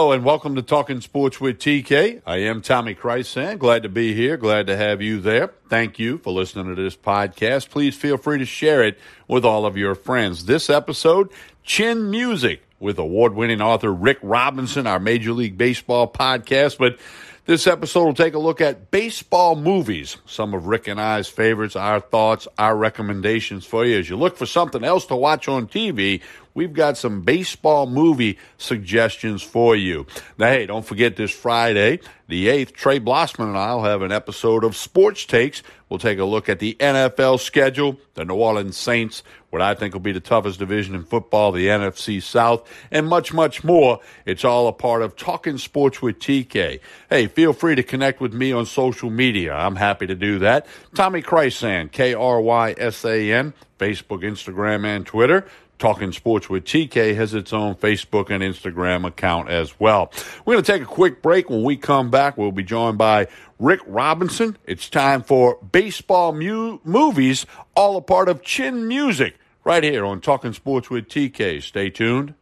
Hello and welcome to Talking Sports with TK. I am Tommy Krysan. Glad to be here. Glad to have you there. Thank you for listening to this podcast. Please feel free to share it with all of your friends. This episode, Chin Music with award winning author Rick Robinson, our Major League Baseball podcast. But this episode will take a look at baseball movies, some of Rick and I's favorites, our thoughts, our recommendations for you. As you look for something else to watch on TV, we've got some baseball movie suggestions for you. Now, hey, don't forget this Friday, the 8th, Trey Blossman and I will have an episode of Sports Takes. We'll take a look at the NFL schedule, the New Orleans Saints, what I think will be the toughest division in football, the NFC South, and much, much more. It's all a part of Talking Sports with TK. Hey, feel free to connect with me on social media. I'm happy to do that. Tommy Krysan, K R Y S A N, Facebook, Instagram, and Twitter. Talking Sports with TK has its own Facebook and Instagram account as well. We're going to take a quick break. When we come back, we'll be joined by Rick Robinson. It's time for baseball mu- movies, all a part of Chin Music, right here on Talking Sports with TK. Stay tuned.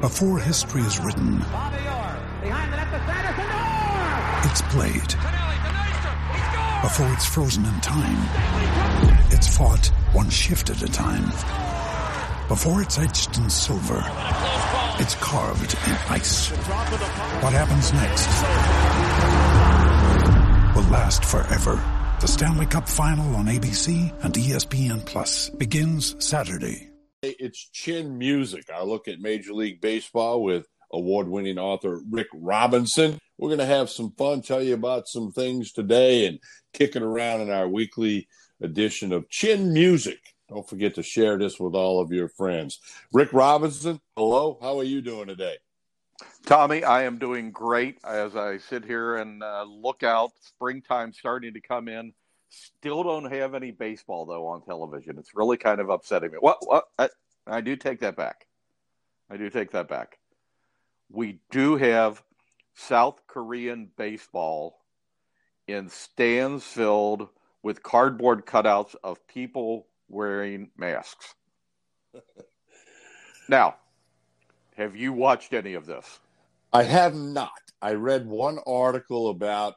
Before history is written, it's played. Before it's frozen in time, it's fought one shift at a time. Before it's etched in silver, it's carved in ice. What happens next will last forever. The Stanley Cup Final on ABC and ESPN Plus begins Saturday. It's Chin Music. I look at Major League Baseball with award winning author Rick Robinson. We're going to have some fun, tell you about some things today, and kicking around in our weekly edition of Chin Music. Don't forget to share this with all of your friends. Rick Robinson, hello. How are you doing today? Tommy, I am doing great as I sit here and uh, look out. Springtime starting to come in. Still don't have any baseball though on television. It's really kind of upsetting me. What? What? I, I do take that back. I do take that back. We do have South Korean baseball in stands filled with cardboard cutouts of people wearing masks. now, have you watched any of this? I have not. I read one article about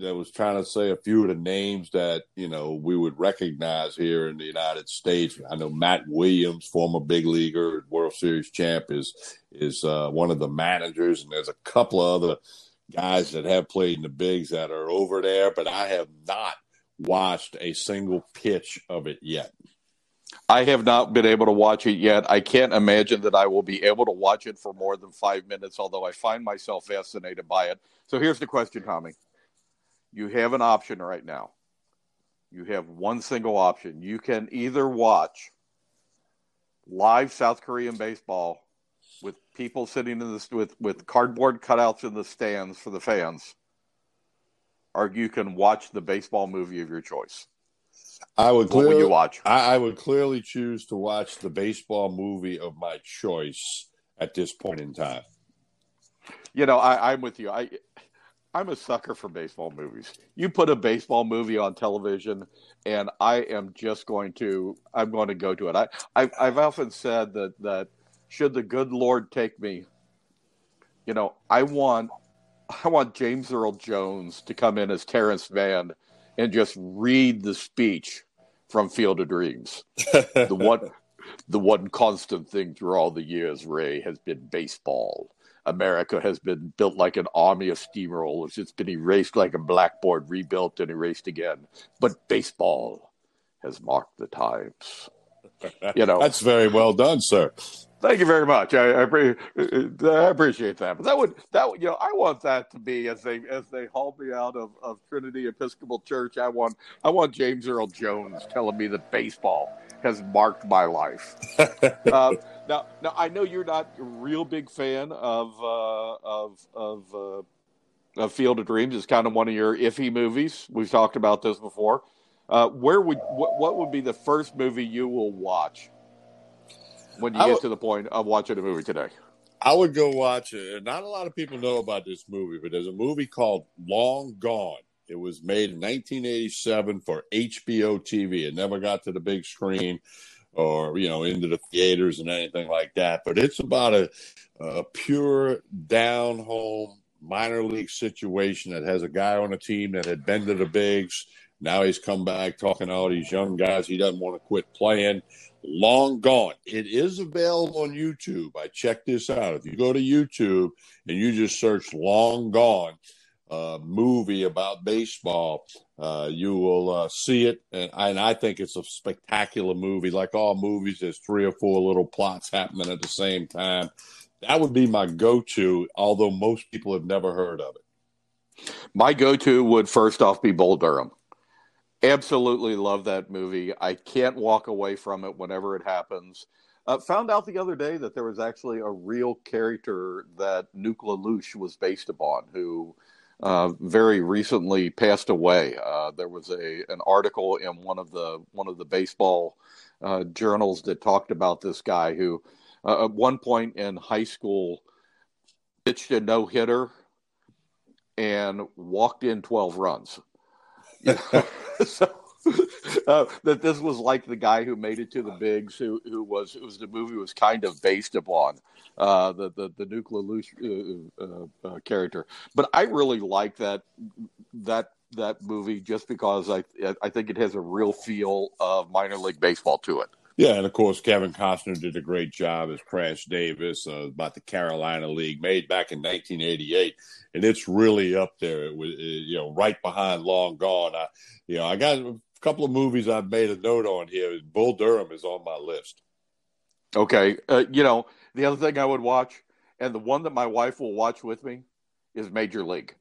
that was trying to say a few of the names that you know we would recognize here in the United States. I know Matt Williams, former big leaguer, World Series champ, is is uh, one of the managers, and there's a couple of other guys that have played in the bigs that are over there, but I have not watched a single pitch of it yet. I have not been able to watch it yet. I can't imagine that I will be able to watch it for more than five minutes, although I find myself fascinated by it. So here's the question, Tommy. You have an option right now. You have one single option. You can either watch live South Korean baseball with people sitting in this with, with cardboard cutouts in the stands for the fans, or you can watch the baseball movie of your choice. I would What would clearly you watch? I, I would clearly choose to watch the baseball movie of my choice at this point in time. You know, I, I'm with you. I I'm a sucker for baseball movies. You put a baseball movie on television, and I am just going to I'm going to go to it. I I've, I've often said that that should the good Lord take me, you know, I want I want James Earl Jones to come in as Terence Mann and just read the speech from Field of Dreams. The one the one constant thing through all the years, Ray, has been baseball. America has been built like an army of steamrollers. It's been erased like a blackboard, rebuilt and erased again. But baseball has marked the times. You know, That's very well done, sir. Thank you very much. I, I, appre- uh, I appreciate that. But that would that would you know I want that to be as they as they haul me out of, of Trinity Episcopal Church. I want I want James Earl Jones telling me that baseball has marked my life. uh, now now I know you're not a real big fan of uh, of of uh, of Field of Dreams. It's kind of one of your iffy movies. We've talked about this before. Uh, where would what, what would be the first movie you will watch when you I get to the point of watching a movie today? I would go watch it. Not a lot of people know about this movie, but there's a movie called Long Gone. It was made in 1987 for HBO TV. It never got to the big screen. or you know into the theaters and anything like that. But it's about a, a pure down home minor league situation that has a guy on a team that had been to the bigs. Now he's come back talking to all these young guys. He doesn't want to quit playing. Long gone. It is available on YouTube. I checked this out. If you go to YouTube and you just search Long Gone, uh, movie about baseball, uh, you will uh, see it. And, and, I think it's a spectacular movie. Like all movies, there's three or four little plots happening at the same time. That would be my go to, although most people have never heard of it. My go to would first off be Bull Durham. Absolutely love that movie. I can't walk away from it whenever it happens. Uh, found out the other day that there was actually a real character that Nuke LaLoosh was based upon, who uh, very recently passed away. Uh, there was a an article in one of the one of the baseball uh, journals that talked about this guy who, uh, at one point in high school, pitched a no hitter and walked in twelve runs. so uh, that this was like the guy who made it to the bigs, who who was who was the movie was kind of based upon uh, the the the Nuke LaLoosh uh, uh, uh, character. But I really like that that that movie just because I I think it has a real feel of minor league baseball to it. Yeah, and of course Kevin Costner did a great job as Crash Davis uh, about the Carolina League, made back in 1988, and it's really up there. It was you know right behind Long Gone. I, you know I got couple of movies I've made a note on here. Bull Durham is on my list. Okay, uh, you know the other thing I would watch, and the one that my wife will watch with me, is Major League.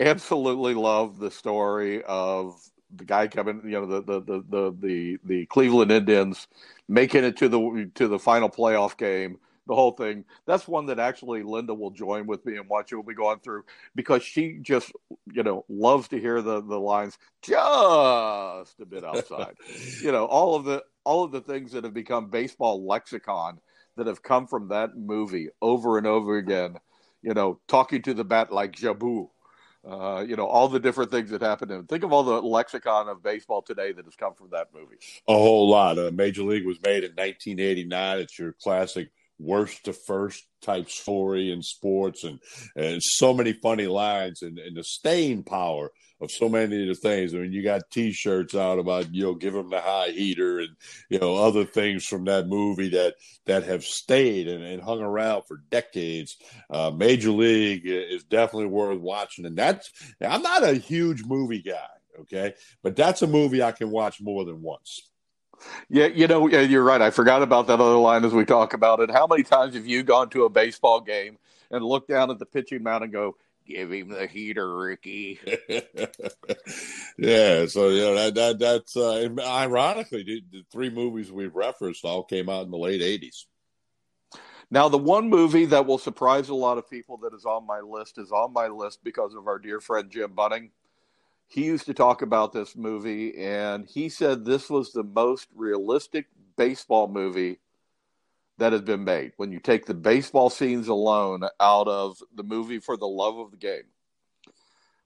Absolutely love the story of the guy coming, you know, the the the the the, the Cleveland Indians making it to the to the final playoff game. The whole thing. That's one that actually Linda will join with me and watch it. We'll be going through because she just, you know, loves to hear the the lines just a bit outside. you know, all of the all of the things that have become baseball lexicon that have come from that movie over and over again. You know, talking to the bat like Jobu uh, you know, all the different things that happened. And think of all the lexicon of baseball today that has come from that movie. A whole lot. Uh, Major League was made in 1989. It's your classic worst to first type story in sports and, and so many funny lines and, and the staying power of so many of the things. I mean, you got T-shirts out about you know give them the high heater and you know other things from that movie that that have stayed and, and hung around for decades. Uh, Major League is definitely worth watching, and that's I'm not a huge movie guy, okay, but that's a movie I can watch more than once. Yeah, you know, you're right. I forgot about that other line as we talk about it. How many times have you gone to a baseball game and looked down at the pitching mound and go, "Give him the heater, Ricky"? yeah, so you know that that that's uh, ironically the, the three movies we've referenced all came out in the late '80s. Now, the one movie that will surprise a lot of people that is on my list is on my list because of our dear friend Jim Bunning he used to talk about this movie, and he said this was the most realistic baseball movie that has been made. When you take the baseball scenes alone out of the movie for the love of the game,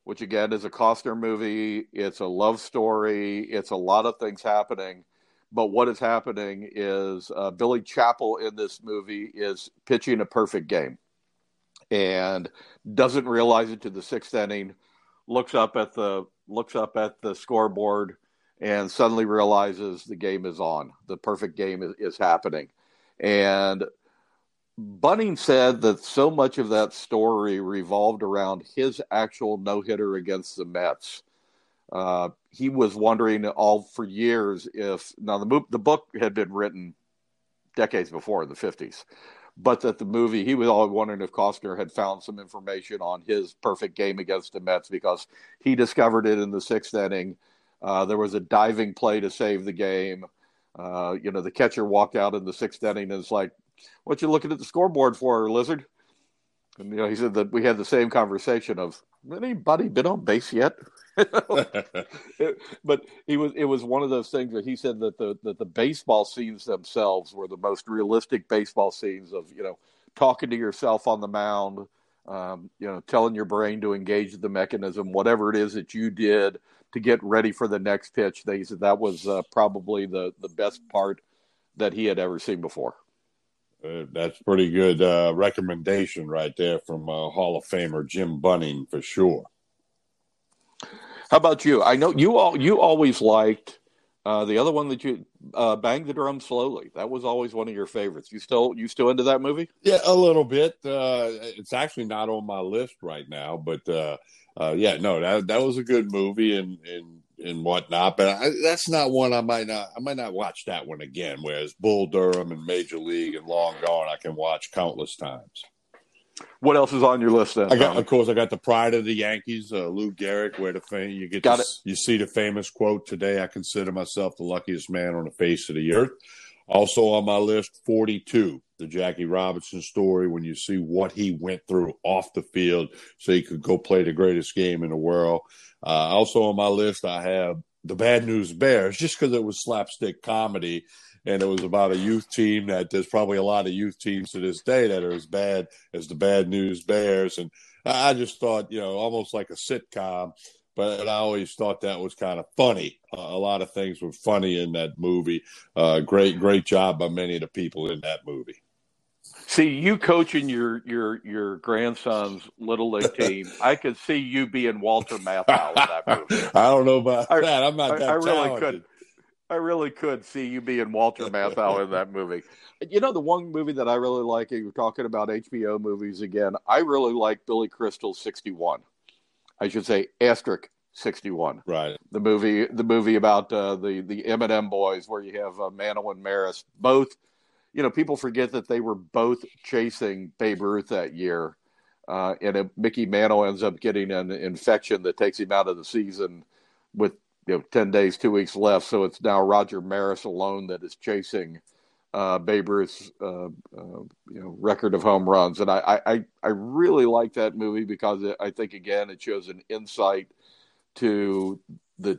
which again is a Costner movie, it's a love story, it's a lot of things happening. But what is happening is uh, Billy Chapel in this movie is pitching a perfect game and doesn't realize it to the sixth inning looks up at the looks up at the scoreboard and suddenly realizes the game is on. The perfect game is, is happening. And Bunning said that so much of that story revolved around his actual no hitter against the Mets. Uh, he was wondering all for years if now the the book had been written decades before in the fifties, but that the movie he was always wondering if Costner had found some information on his perfect game against the Mets because he discovered it in the sixth inning. Uh, there was a diving play to save the game. Uh, you know, the catcher walked out in the sixth inning and it's like, "What you looking at the scoreboard for, Lizard?" And you know, he said that we had the same conversation of, "Anybody been on base yet?" but he was it was one of those things that he said that the that the baseball scenes themselves were the most realistic baseball scenes of you know talking to yourself on the mound um, you know, telling your brain to engage the mechanism, whatever it is that you did to get ready for the next pitch. They said that was uh, probably the the best part that he had ever seen before. Uh, that's pretty good uh, recommendation right there from uh, Hall of Famer Jim Bunning for sure. How about you? I know you all you always liked uh, the other one that you uh, bang the drum slowly. That was always one of your favorites. You still you still into that movie? Yeah, a little bit. Uh, it's actually not on my list right now, but uh, uh, yeah, no, that that was a good movie and and and whatnot. But I, that's not one I might not I might not watch that one again. Whereas Bull Durham and Major League and Long Gone, I can watch countless times. What else is on your list? Then, I got, of course, I got the Pride of the Yankees, uh, Lou Gehrig, where the fame you get. Got to, it. You see the famous quote today. I consider myself the luckiest man on the face of the earth. Also on my list, 42, the Jackie Robinson story. When you see what he went through off the field, so he could go play the greatest game in the world. Uh, also on my list, I have the Bad News Bears, just because it was slapstick comedy and it was about a youth team that there's probably a lot of youth teams to this day that are as bad as the Bad News Bears, and I just thought, you know, almost like a sitcom. But I always thought that was kind of funny. Uh, a lot of things were funny in that movie. Uh, great, great job by many of the people in that movie. See, you coaching your your your grandson's little league team, I could see you being Walter Matthau in that movie. I don't know about I, that. I'm not I, that I really talented. could. I really could see you being Walter Matthau in that movie. You know, the one movie that I really like, you're talking about HBO movies again, I really like Billy Crystal's 61. I should say asterisk 61. Right. The movie, the movie about uh, the, the M&M boys where you have uh, Mano and Maris, both, you know, people forget that they were both chasing Babe Ruth that year. Uh, and Mickey Mantle ends up getting an infection that takes him out of the season with you know, 10 days, two weeks left. So it's now Roger Maris alone that is chasing uh, Babe Ruth's, uh, uh, you know, record of home runs. And I, I, I really like that movie because it, I think, again, it shows an insight to the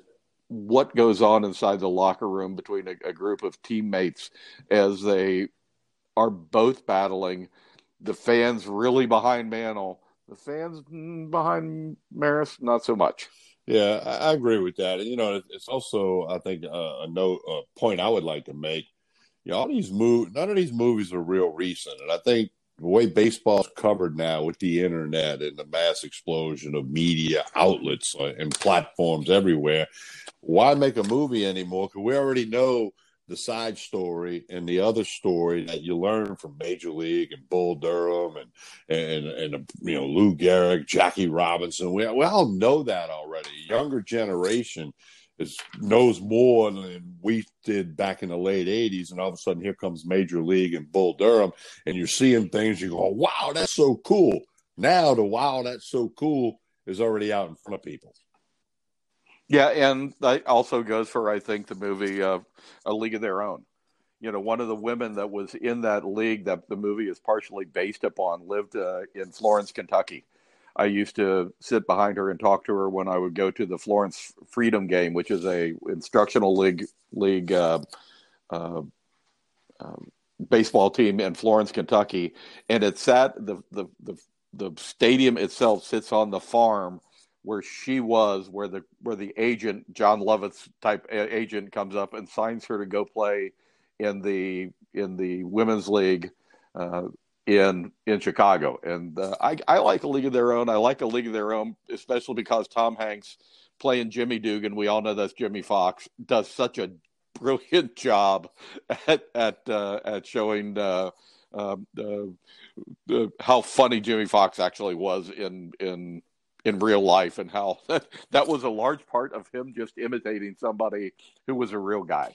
what goes on inside the locker room between a, a group of teammates as they are both battling. The fans really behind Mantle. The fans mm, behind Maris, not so much. Yeah, I, agree with that. You know, it's also, I think, uh, a note, a point I would like to make. You know, all these movies, none of these movies are real recent, and I think the way baseball's covered now with the internet and the mass explosion of media outlets uh, and platforms everywhere, why make a movie anymore? Because we already know the side story and the other story that you learn from Major League and Bull Durham and and and you know Lou Gehrig, Jackie Robinson. We we all know that already. Younger generation is knows more than we did back in the late '80s, and all of a sudden here comes Major League and Bull Durham, and you're seeing things. You go, "Wow, that's so cool!" Now the "Wow, that's so cool" is already out in front of people. Yeah, and that also goes for I think the movie uh, A League of Their Own. You know, one of the women that was in that league that the movie is partially based upon lived uh, in Florence, Kentucky. I used to sit behind her and talk to her when I would go to the Florence Freedom Game, which is a instructional league league uh, uh, um, baseball team in Florence, Kentucky, and it's at the the the the stadium itself sits on the farm where she was, where the where the agent Jon Lovitz type agent comes up and signs her to go play in the in the women's league uh, in in Chicago. And uh, I I like a league of their own. I like a league of their own, especially because Tom Hanks playing Jimmy Dugan. We all know that's Jimmie Foxx does such a brilliant job at at uh, at showing. Uh, uh, uh, how funny Jimmie Foxx actually was in in in real life and how that, was a large part of him just imitating somebody who was a real guy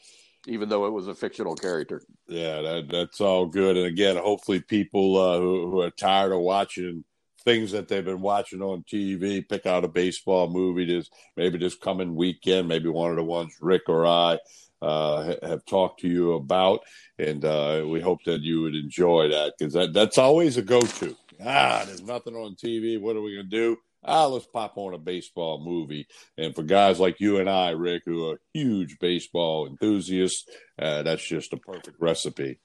even though it was a fictional character. Yeah that, that's all good. And again hopefully people uh, who, who, are tired of watching things that they've been watching on tv pick out a baseball movie this maybe this coming weekend maybe one of the ones rick or i uh, have talked to you about. And uh, we hope that you would enjoy that because that, that's always a go-to. Ah there's nothing on tv what are we going to do ah, let's pop on a baseball movie. And for guys like you and I, Rick, who are huge baseball enthusiasts, uh, that's just a perfect recipe.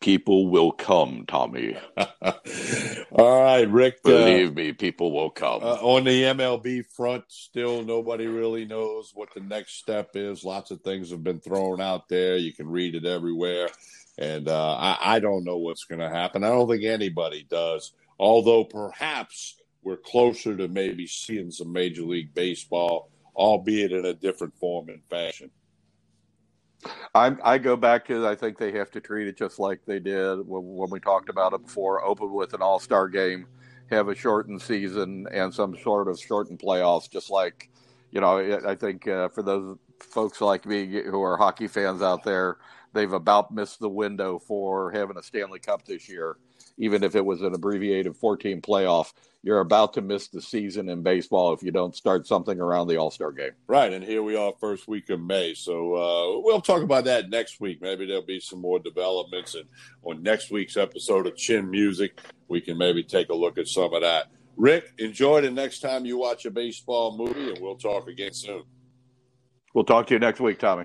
People will come, Tommy. All right, Rick. Uh, Believe uh, me, people will come. Uh, on the MLB front, still nobody really knows what the next step is. Lots of things have been thrown out there. You can read it everywhere. And uh, I, I don't know what's going to happen. I don't think anybody does. Although perhaps we're closer to maybe seeing some Major League Baseball, albeit in a different form and fashion. I, I go back to I think they have to treat it just like they did when, when we talked about it before. Open with an All Star game, have a shortened season and some sort of shortened playoffs, just like you know. I think uh, for those folks like me who are hockey fans out there, they've about missed the window for having a Stanley Cup this year even if it was an abbreviated 14 playoff, you're about to miss the season in baseball if you don't start something around the All Star game. Right, and here we are, first week of May. So uh, we'll talk about that next week. Maybe there'll be some more developments, and on next week's episode of Chin Music, we can maybe take a look at some of that. Rick, enjoy the next time you watch a baseball movie, and we'll talk again soon. We'll talk to you next week, Tommy.